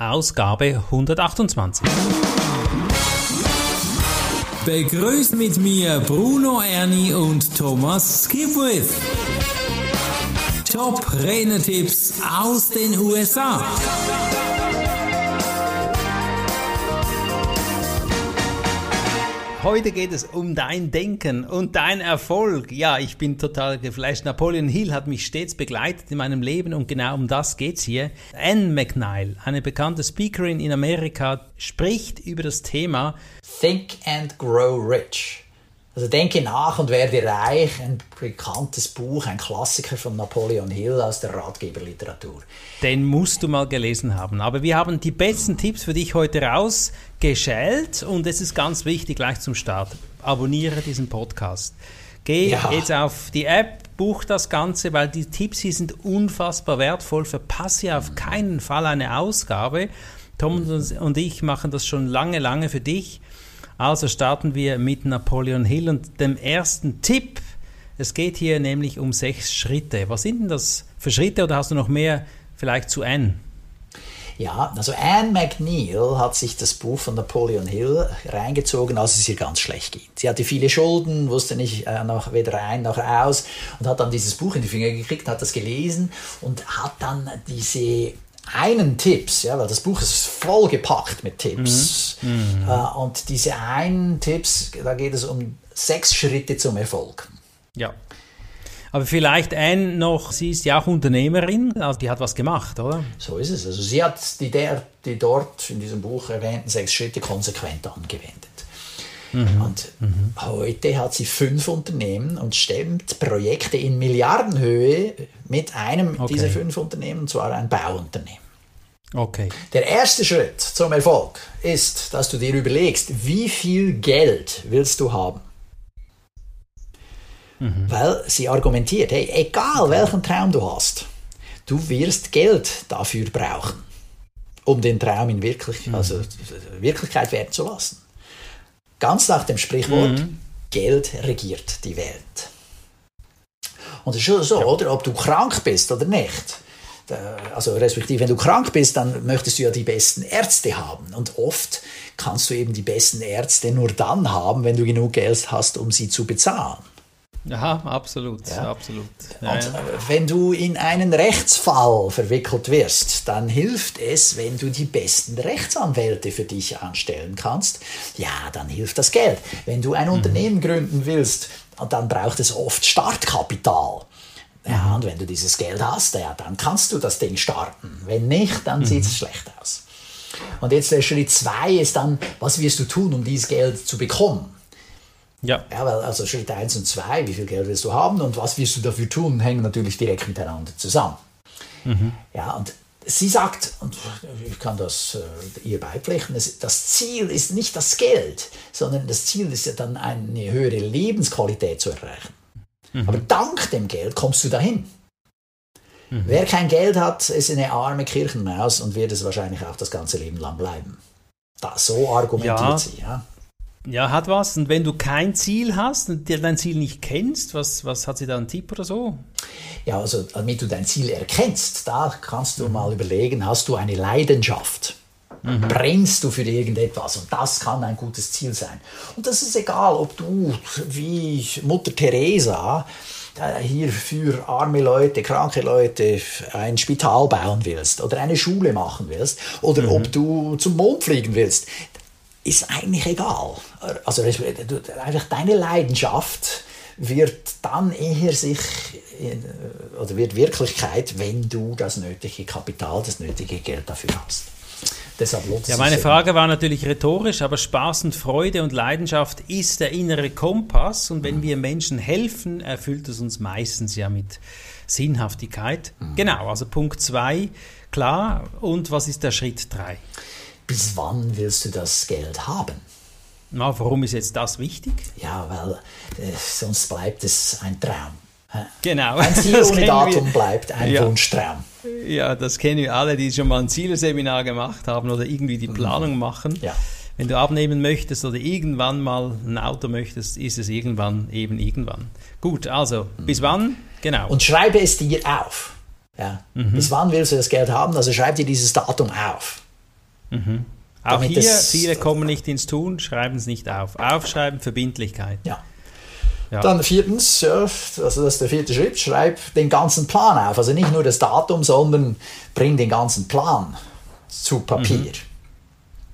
Ausgabe 128. Begrüßt mit mir Bruno Ernie und Thomas Skipwith. Top Rennertipps aus den USA. Heute geht es um dein Denken und dein Erfolg. Ja, ich bin total geflasht. Napoleon Hill hat mich stets begleitet in meinem Leben und genau um das geht's hier. Anne McNeil, eine bekannte Speakerin in Amerika, spricht über das Thema Think and Grow Rich. Also denke nach und werde reich, ein bekanntes Buch, ein Klassiker von Napoleon Hill aus der Ratgeberliteratur. Den musst du mal gelesen haben. Aber wir haben die besten Tipps für dich heute rausgeschält und es ist ganz wichtig gleich zum Start. Abonniere diesen Podcast. Geh ja. jetzt auf die App, buch das Ganze, weil die Tipps hier sind unfassbar wertvoll. Verpasse auf keinen Fall eine Ausgabe. Tom und ich machen das schon lange, lange für dich. Also starten wir mit Napoleon Hill und dem ersten Tipp. Es geht hier nämlich um sechs Schritte. Was sind denn das für Schritte oder hast du noch mehr vielleicht zu Anne? Ja, also Anne McNeil hat sich das Buch von Napoleon Hill reingezogen, als es ihr ganz schlecht ging. Sie hatte viele Schulden, wusste nicht äh, noch weder rein noch aus und hat dann dieses Buch in die Finger gekriegt, hat das gelesen und hat dann diese einen Tipps, ja, weil das Buch ist vollgepackt mit Tipps. Mhm. Äh, und diese einen Tipps, da geht es um sechs Schritte zum Erfolg. Ja. Aber vielleicht ein noch, sie ist ja auch Unternehmerin, also die hat was gemacht, oder? So ist es. Also sie hat die, der, die dort in diesem Buch erwähnten sechs Schritte konsequent angewendet. Mhm. Und mhm. heute hat sie fünf Unternehmen und stemmt Projekte in Milliardenhöhe mit einem okay. dieser fünf Unternehmen, und zwar ein Bauunternehmen. Okay. Der erste Schritt zum Erfolg ist, dass du dir überlegst, wie viel Geld willst du haben? Mhm. Weil sie argumentiert, hey, egal welchen Traum du hast, du wirst Geld dafür brauchen, um den Traum in wirklich, mhm. also Wirklichkeit werden zu lassen. Ganz nach dem Sprichwort, mhm. Geld regiert die Welt. Und es ist schon so, ja. oder? Ob du krank bist oder nicht. Also respektive, wenn du krank bist, dann möchtest du ja die besten Ärzte haben. Und oft kannst du eben die besten Ärzte nur dann haben, wenn du genug Geld hast, um sie zu bezahlen. Ja, absolut, ja. absolut. Ja, und ja. wenn du in einen Rechtsfall verwickelt wirst, dann hilft es, wenn du die besten Rechtsanwälte für dich anstellen kannst. Ja, dann hilft das Geld. Wenn du ein mhm. Unternehmen gründen willst, dann braucht es oft Startkapital. Ja, mhm. und wenn du dieses Geld hast, ja, dann kannst du das Ding starten. Wenn nicht, dann mhm. sieht es schlecht aus. Und jetzt der Schritt zwei ist dann, was wirst du tun, um dieses Geld zu bekommen? Ja. ja weil also Schritt 1 und 2, wie viel Geld willst du haben und was wirst du dafür tun, hängen natürlich direkt miteinander zusammen. Mhm. Ja, und sie sagt, und ich kann das äh, ihr beipflichten, das Ziel ist nicht das Geld, sondern das Ziel ist ja dann eine höhere Lebensqualität zu erreichen. Mhm. Aber dank dem Geld kommst du dahin. Mhm. Wer kein Geld hat, ist eine arme Kirchenmaus und wird es wahrscheinlich auch das ganze Leben lang bleiben. Da, so argumentiert ja. sie. Ja. Ja, hat was. Und wenn du kein Ziel hast und dein Ziel nicht kennst, was, was hat sie da einen Tipp oder so? Ja, also damit du dein Ziel erkennst, da kannst du mhm. mal überlegen, hast du eine Leidenschaft? Mhm. Brennst du für irgendetwas? Und das kann ein gutes Ziel sein. Und das ist egal, ob du wie Mutter Teresa hier für arme Leute, kranke Leute ein Spital bauen willst oder eine Schule machen willst oder mhm. ob du zum Mond fliegen willst ist eigentlich egal. Also einfach deine Leidenschaft wird dann eher sich oder wird Wirklichkeit, wenn du das nötige Kapital, das nötige Geld dafür hast. Deshalb lohnt ja, meine Frage war natürlich rhetorisch, aber Spaß und Freude und Leidenschaft ist der innere Kompass und wenn mhm. wir Menschen helfen, erfüllt es uns meistens ja mit Sinnhaftigkeit. Mhm. Genau, also Punkt 2, klar. Und was ist der Schritt 3? Bis wann willst du das Geld haben? Na, warum ist jetzt das wichtig? Ja, weil äh, sonst bleibt es ein Traum. Genau. Ein Ziel ohne Datum wir. bleibt ein ja. Wunschtraum. Ja, das kennen wir alle, die schon mal ein Zielseminar gemacht haben oder irgendwie die mhm. Planung machen. Ja. Wenn du abnehmen möchtest oder irgendwann mal ein Auto möchtest, ist es irgendwann eben irgendwann. Gut, also mhm. bis wann? Genau. Und schreibe es dir auf. Ja. Mhm. Bis wann willst du das Geld haben? Also schreib dir dieses Datum auf. Mhm. Auch hier, viele kommen nicht ins Tun, schreiben es nicht auf. Aufschreiben, Verbindlichkeit. Ja. Ja. Dann viertens, ja, also das ist der vierte Schritt, schreib den ganzen Plan auf. Also nicht nur das Datum, sondern bring den ganzen Plan zu Papier.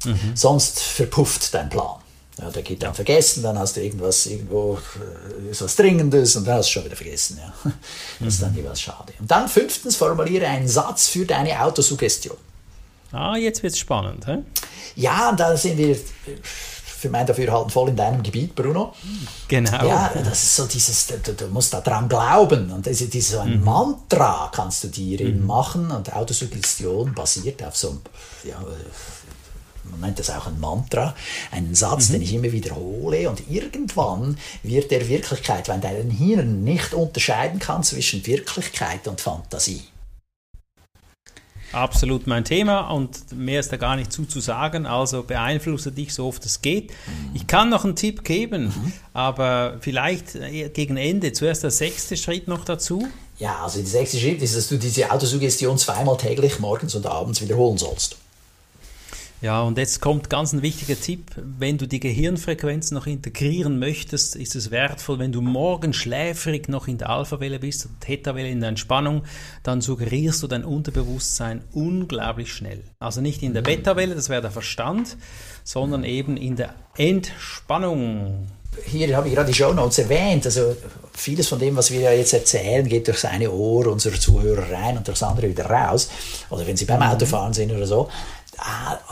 Mhm. Mhm. Sonst verpufft dein Plan. Ja, der geht dann vergessen, dann hast du irgendwas irgendwo äh, ist was Dringendes und dann hast du schon wieder vergessen. Ja. Das ist dann mhm. jeweils schade. Und dann fünftens, formuliere einen Satz für deine Autosuggestion. Ah, jetzt wird es spannend. Hä? Ja, da sind wir für mein Dafürhalten voll in deinem Gebiet, Bruno. Genau. Ja, das ist so dieses, du, du musst da dran glauben. Und das ist, das ist so ein mhm. Mantra, kannst du dir mhm. machen. Und Autosuggestion basiert auf so einem, ja, man nennt das auch ein Mantra, einen Satz, mhm. den ich immer wiederhole und irgendwann wird der Wirklichkeit, wenn dein Hirn nicht unterscheiden kann zwischen Wirklichkeit und Fantasie. Absolut mein Thema und mehr ist da gar nicht zu, zu sagen. Also beeinflusse dich so oft es geht. Ich kann noch einen Tipp geben, mhm. aber vielleicht äh, gegen Ende. Zuerst der sechste Schritt noch dazu. Ja, also der sechste Schritt ist, dass du diese Autosuggestion zweimal täglich morgens und abends wiederholen sollst. Ja, und jetzt kommt ganz ein wichtiger Tipp. Wenn du die Gehirnfrequenz noch integrieren möchtest, ist es wertvoll, wenn du morgen schläfrig noch in der Alpha-Welle bist, Theta-Welle in der Entspannung, dann suggerierst du dein Unterbewusstsein unglaublich schnell. Also nicht in der. Beta-Welle, das wäre der Verstand, sondern eben in der Entspannung. Hier habe ich gerade die Show Notes erwähnt. Also vieles von dem, was wir ja jetzt erzählen, geht durch seine Ohr unserer Zuhörer rein und durchs andere wieder raus. Oder wenn sie beim mhm. Autofahren sind oder so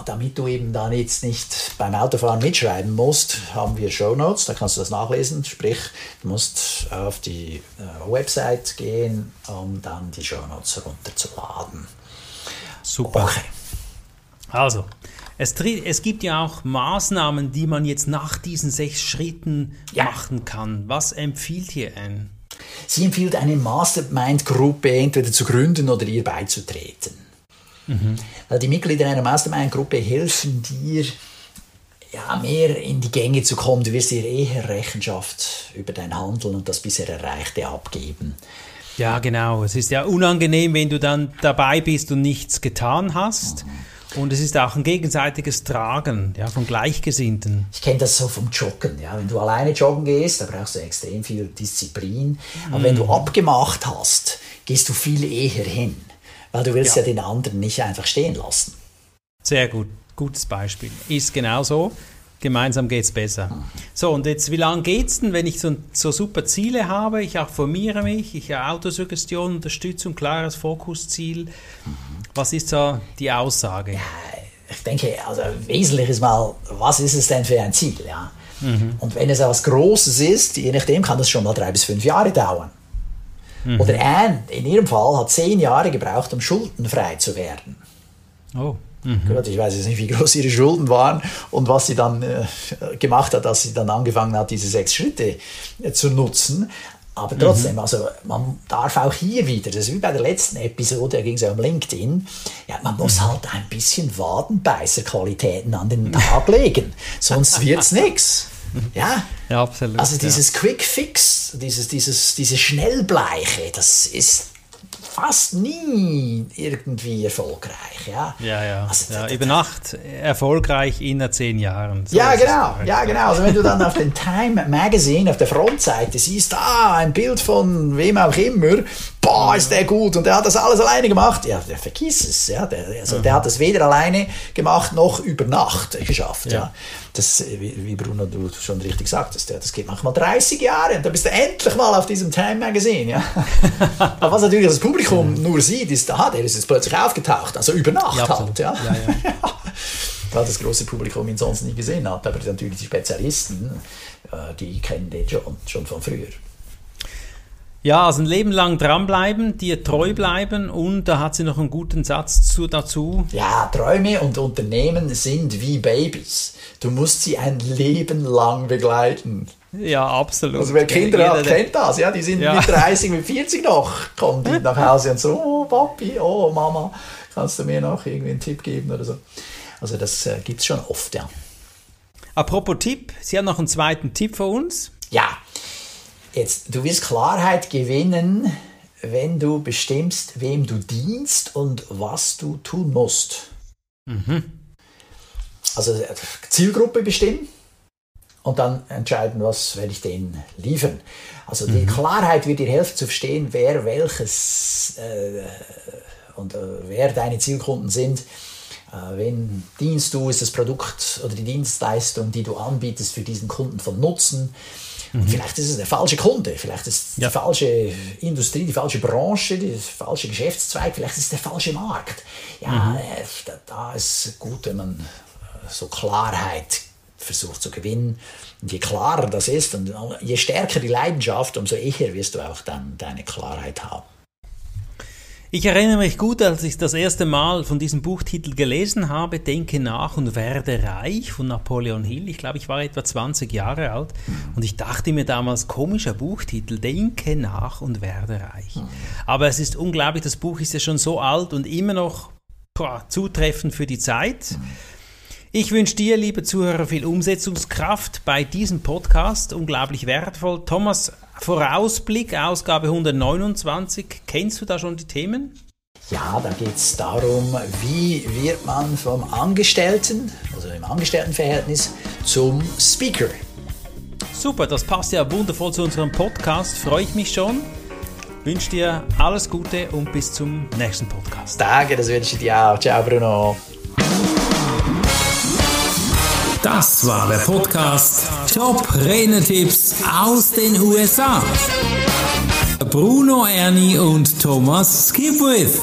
damit du eben dann jetzt nicht beim Autofahren mitschreiben musst, haben wir Show Notes, da kannst du das nachlesen. Sprich, du musst auf die äh, Website gehen, um dann die Show Notes runterzuladen. Super. Okay. Also, es, es, gibt ja auch Maßnahmen, die man jetzt nach diesen sechs Schritten ja. machen kann. Was empfiehlt hier ein? Sie empfiehlt eine Mastermind-Gruppe entweder zu gründen oder ihr beizutreten. Mhm. Weil die Mitglieder einer Mastermind-Gruppe helfen dir, ja, mehr in die Gänge zu kommen. Du wirst dir eher Rechenschaft über dein Handeln und das bisher Erreichte abgeben. Ja, genau. Es ist ja unangenehm, wenn du dann dabei bist und nichts getan hast. Mhm. Und es ist auch ein gegenseitiges Tragen ja, von Gleichgesinnten. Ich kenne das so vom Joggen. Ja. Wenn du alleine joggen gehst, da brauchst du extrem viel Disziplin. Aber mhm. wenn du abgemacht hast, gehst du viel eher hin weil du willst ja. ja den anderen nicht einfach stehen lassen. Sehr gut, gutes Beispiel. Ist genau so. Gemeinsam geht es besser. So, und jetzt, wie lange geht es denn, wenn ich so, so, super Ziele habe? Ich auch formiere mich, ich habe Autosuggestion, Unterstützung, klares Fokusziel. Was ist so die Aussage? Ja, ich denke, also wesentlich ist mal, was ist es denn für ein Ziel? Ja? Mhm. Und wenn es etwas Großes ist, je nachdem kann das schon mal drei bis fünf Jahre dauern. Mhm. Oder Anne, in ihrem Fall, hat zehn Jahre gebraucht, um schuldenfrei zu werden. Oh. Mhm. Ich weiß jetzt nicht, wie groß ihre Schulden waren und was sie dann äh, gemacht hat, als sie dann angefangen hat, diese sechs Schritte äh, zu nutzen. Aber trotzdem, mhm. also man darf auch hier wieder, das ist wie bei der letzten Episode, da ging es ja um LinkedIn, ja, man muss mhm. halt ein bisschen Wadenbeißerqualitäten an den Tag legen, sonst wird es nichts. Ja? ja, absolut. Also dieses ja. Quick Fix, dieses, dieses, diese Schnellbleiche, das ist fast nie irgendwie erfolgreich. Ja, ja. ja. Also, ja über Nacht erfolgreich in zehn Jahren. So ja, genau. Ja, genau. Also wenn du dann auf dem Time Magazine auf der Frontseite siehst, ah, ein Bild von wem auch immer, boah, ist der gut und der hat das alles alleine gemacht. Ja, der vergiss es. Ja, der, also, mhm. der hat das weder alleine gemacht noch über Nacht geschafft. Ja. ja das, wie Bruno du schon richtig sagtest, ja, das geht manchmal 30 Jahre und dann bist du endlich mal auf diesem Time Magazine. Ja. Aber was natürlich das Publikum nur sieht, ist, aha, der ist jetzt plötzlich aufgetaucht, also über Nacht ja, halt. Ja. Ja, ja. Weil das große Publikum ihn sonst nie gesehen hat. Aber natürlich die Spezialisten, äh, die kennen den schon, schon von früher. Ja, also ein Leben lang dranbleiben, dir treu bleiben und da hat sie noch einen guten Satz zu, dazu. Ja, Träume und Unternehmen sind wie Babys. Du musst sie ein Leben lang begleiten. Ja, absolut. Also wer Kinder Jeder, hat, kennt das. Ja, die sind ja. mit 30, mit 40 noch, kommen die nach Hause und so, oh Papi, oh Mama, kannst du mir noch irgendwie einen Tipp geben oder so. Also das äh, gibt es schon oft, ja. Apropos Tipp, Sie haben noch einen zweiten Tipp für uns? Ja, Jetzt, du wirst Klarheit gewinnen, wenn du bestimmst, wem du dienst und was du tun musst. Mhm. Also Zielgruppe bestimmen und dann entscheiden, was werde ich denen liefern. Also die mhm. Klarheit wird dir helfen zu verstehen, wer welches äh, und äh, wer deine Zielkunden sind. Äh, wen dienst du, ist das Produkt oder die Dienstleistung, die du anbietest für diesen Kunden von Nutzen. Mhm. Vielleicht ist es der falsche Kunde, vielleicht ist es ja. die falsche Industrie, die falsche Branche, der falsche Geschäftszweig, vielleicht ist es der falsche Markt. Ja, mhm. Äh, da, da ist gut, wenn man äh, so Klarheit versucht zu gewinnen. Und je klarer das ist und je stärker die Leidenschaft, umso eher wirst du auch dann deine Klarheit haben. Ich erinnere mich gut, als ich das erste Mal von diesem Buchtitel gelesen habe, Denke nach und werde reich von Napoleon Hill. Ich glaube, ich war etwa 20 Jahre alt und ich dachte mir damals, komischer Buchtitel, Denke nach und werde reich. Aber es ist unglaublich, das Buch ist ja schon so alt und immer noch boah, zutreffend für die Zeit. Ich wünsche dir, liebe Zuhörer, viel Umsetzungskraft bei diesem Podcast. Unglaublich wertvoll. Thomas, Vorausblick, Ausgabe 129. Kennst du da schon die Themen? Ja, da geht es darum, wie wird man vom Angestellten, also im Angestelltenverhältnis, zum Speaker. Super, das passt ja wundervoll zu unserem Podcast. Freue ich mich schon. Wünsche dir alles Gute und bis zum nächsten Podcast. Danke, das wünsche ich dir auch. Ciao, Bruno. Das war der Podcast Top Renetipps aus den USA. Bruno Ernie und Thomas Skipwith.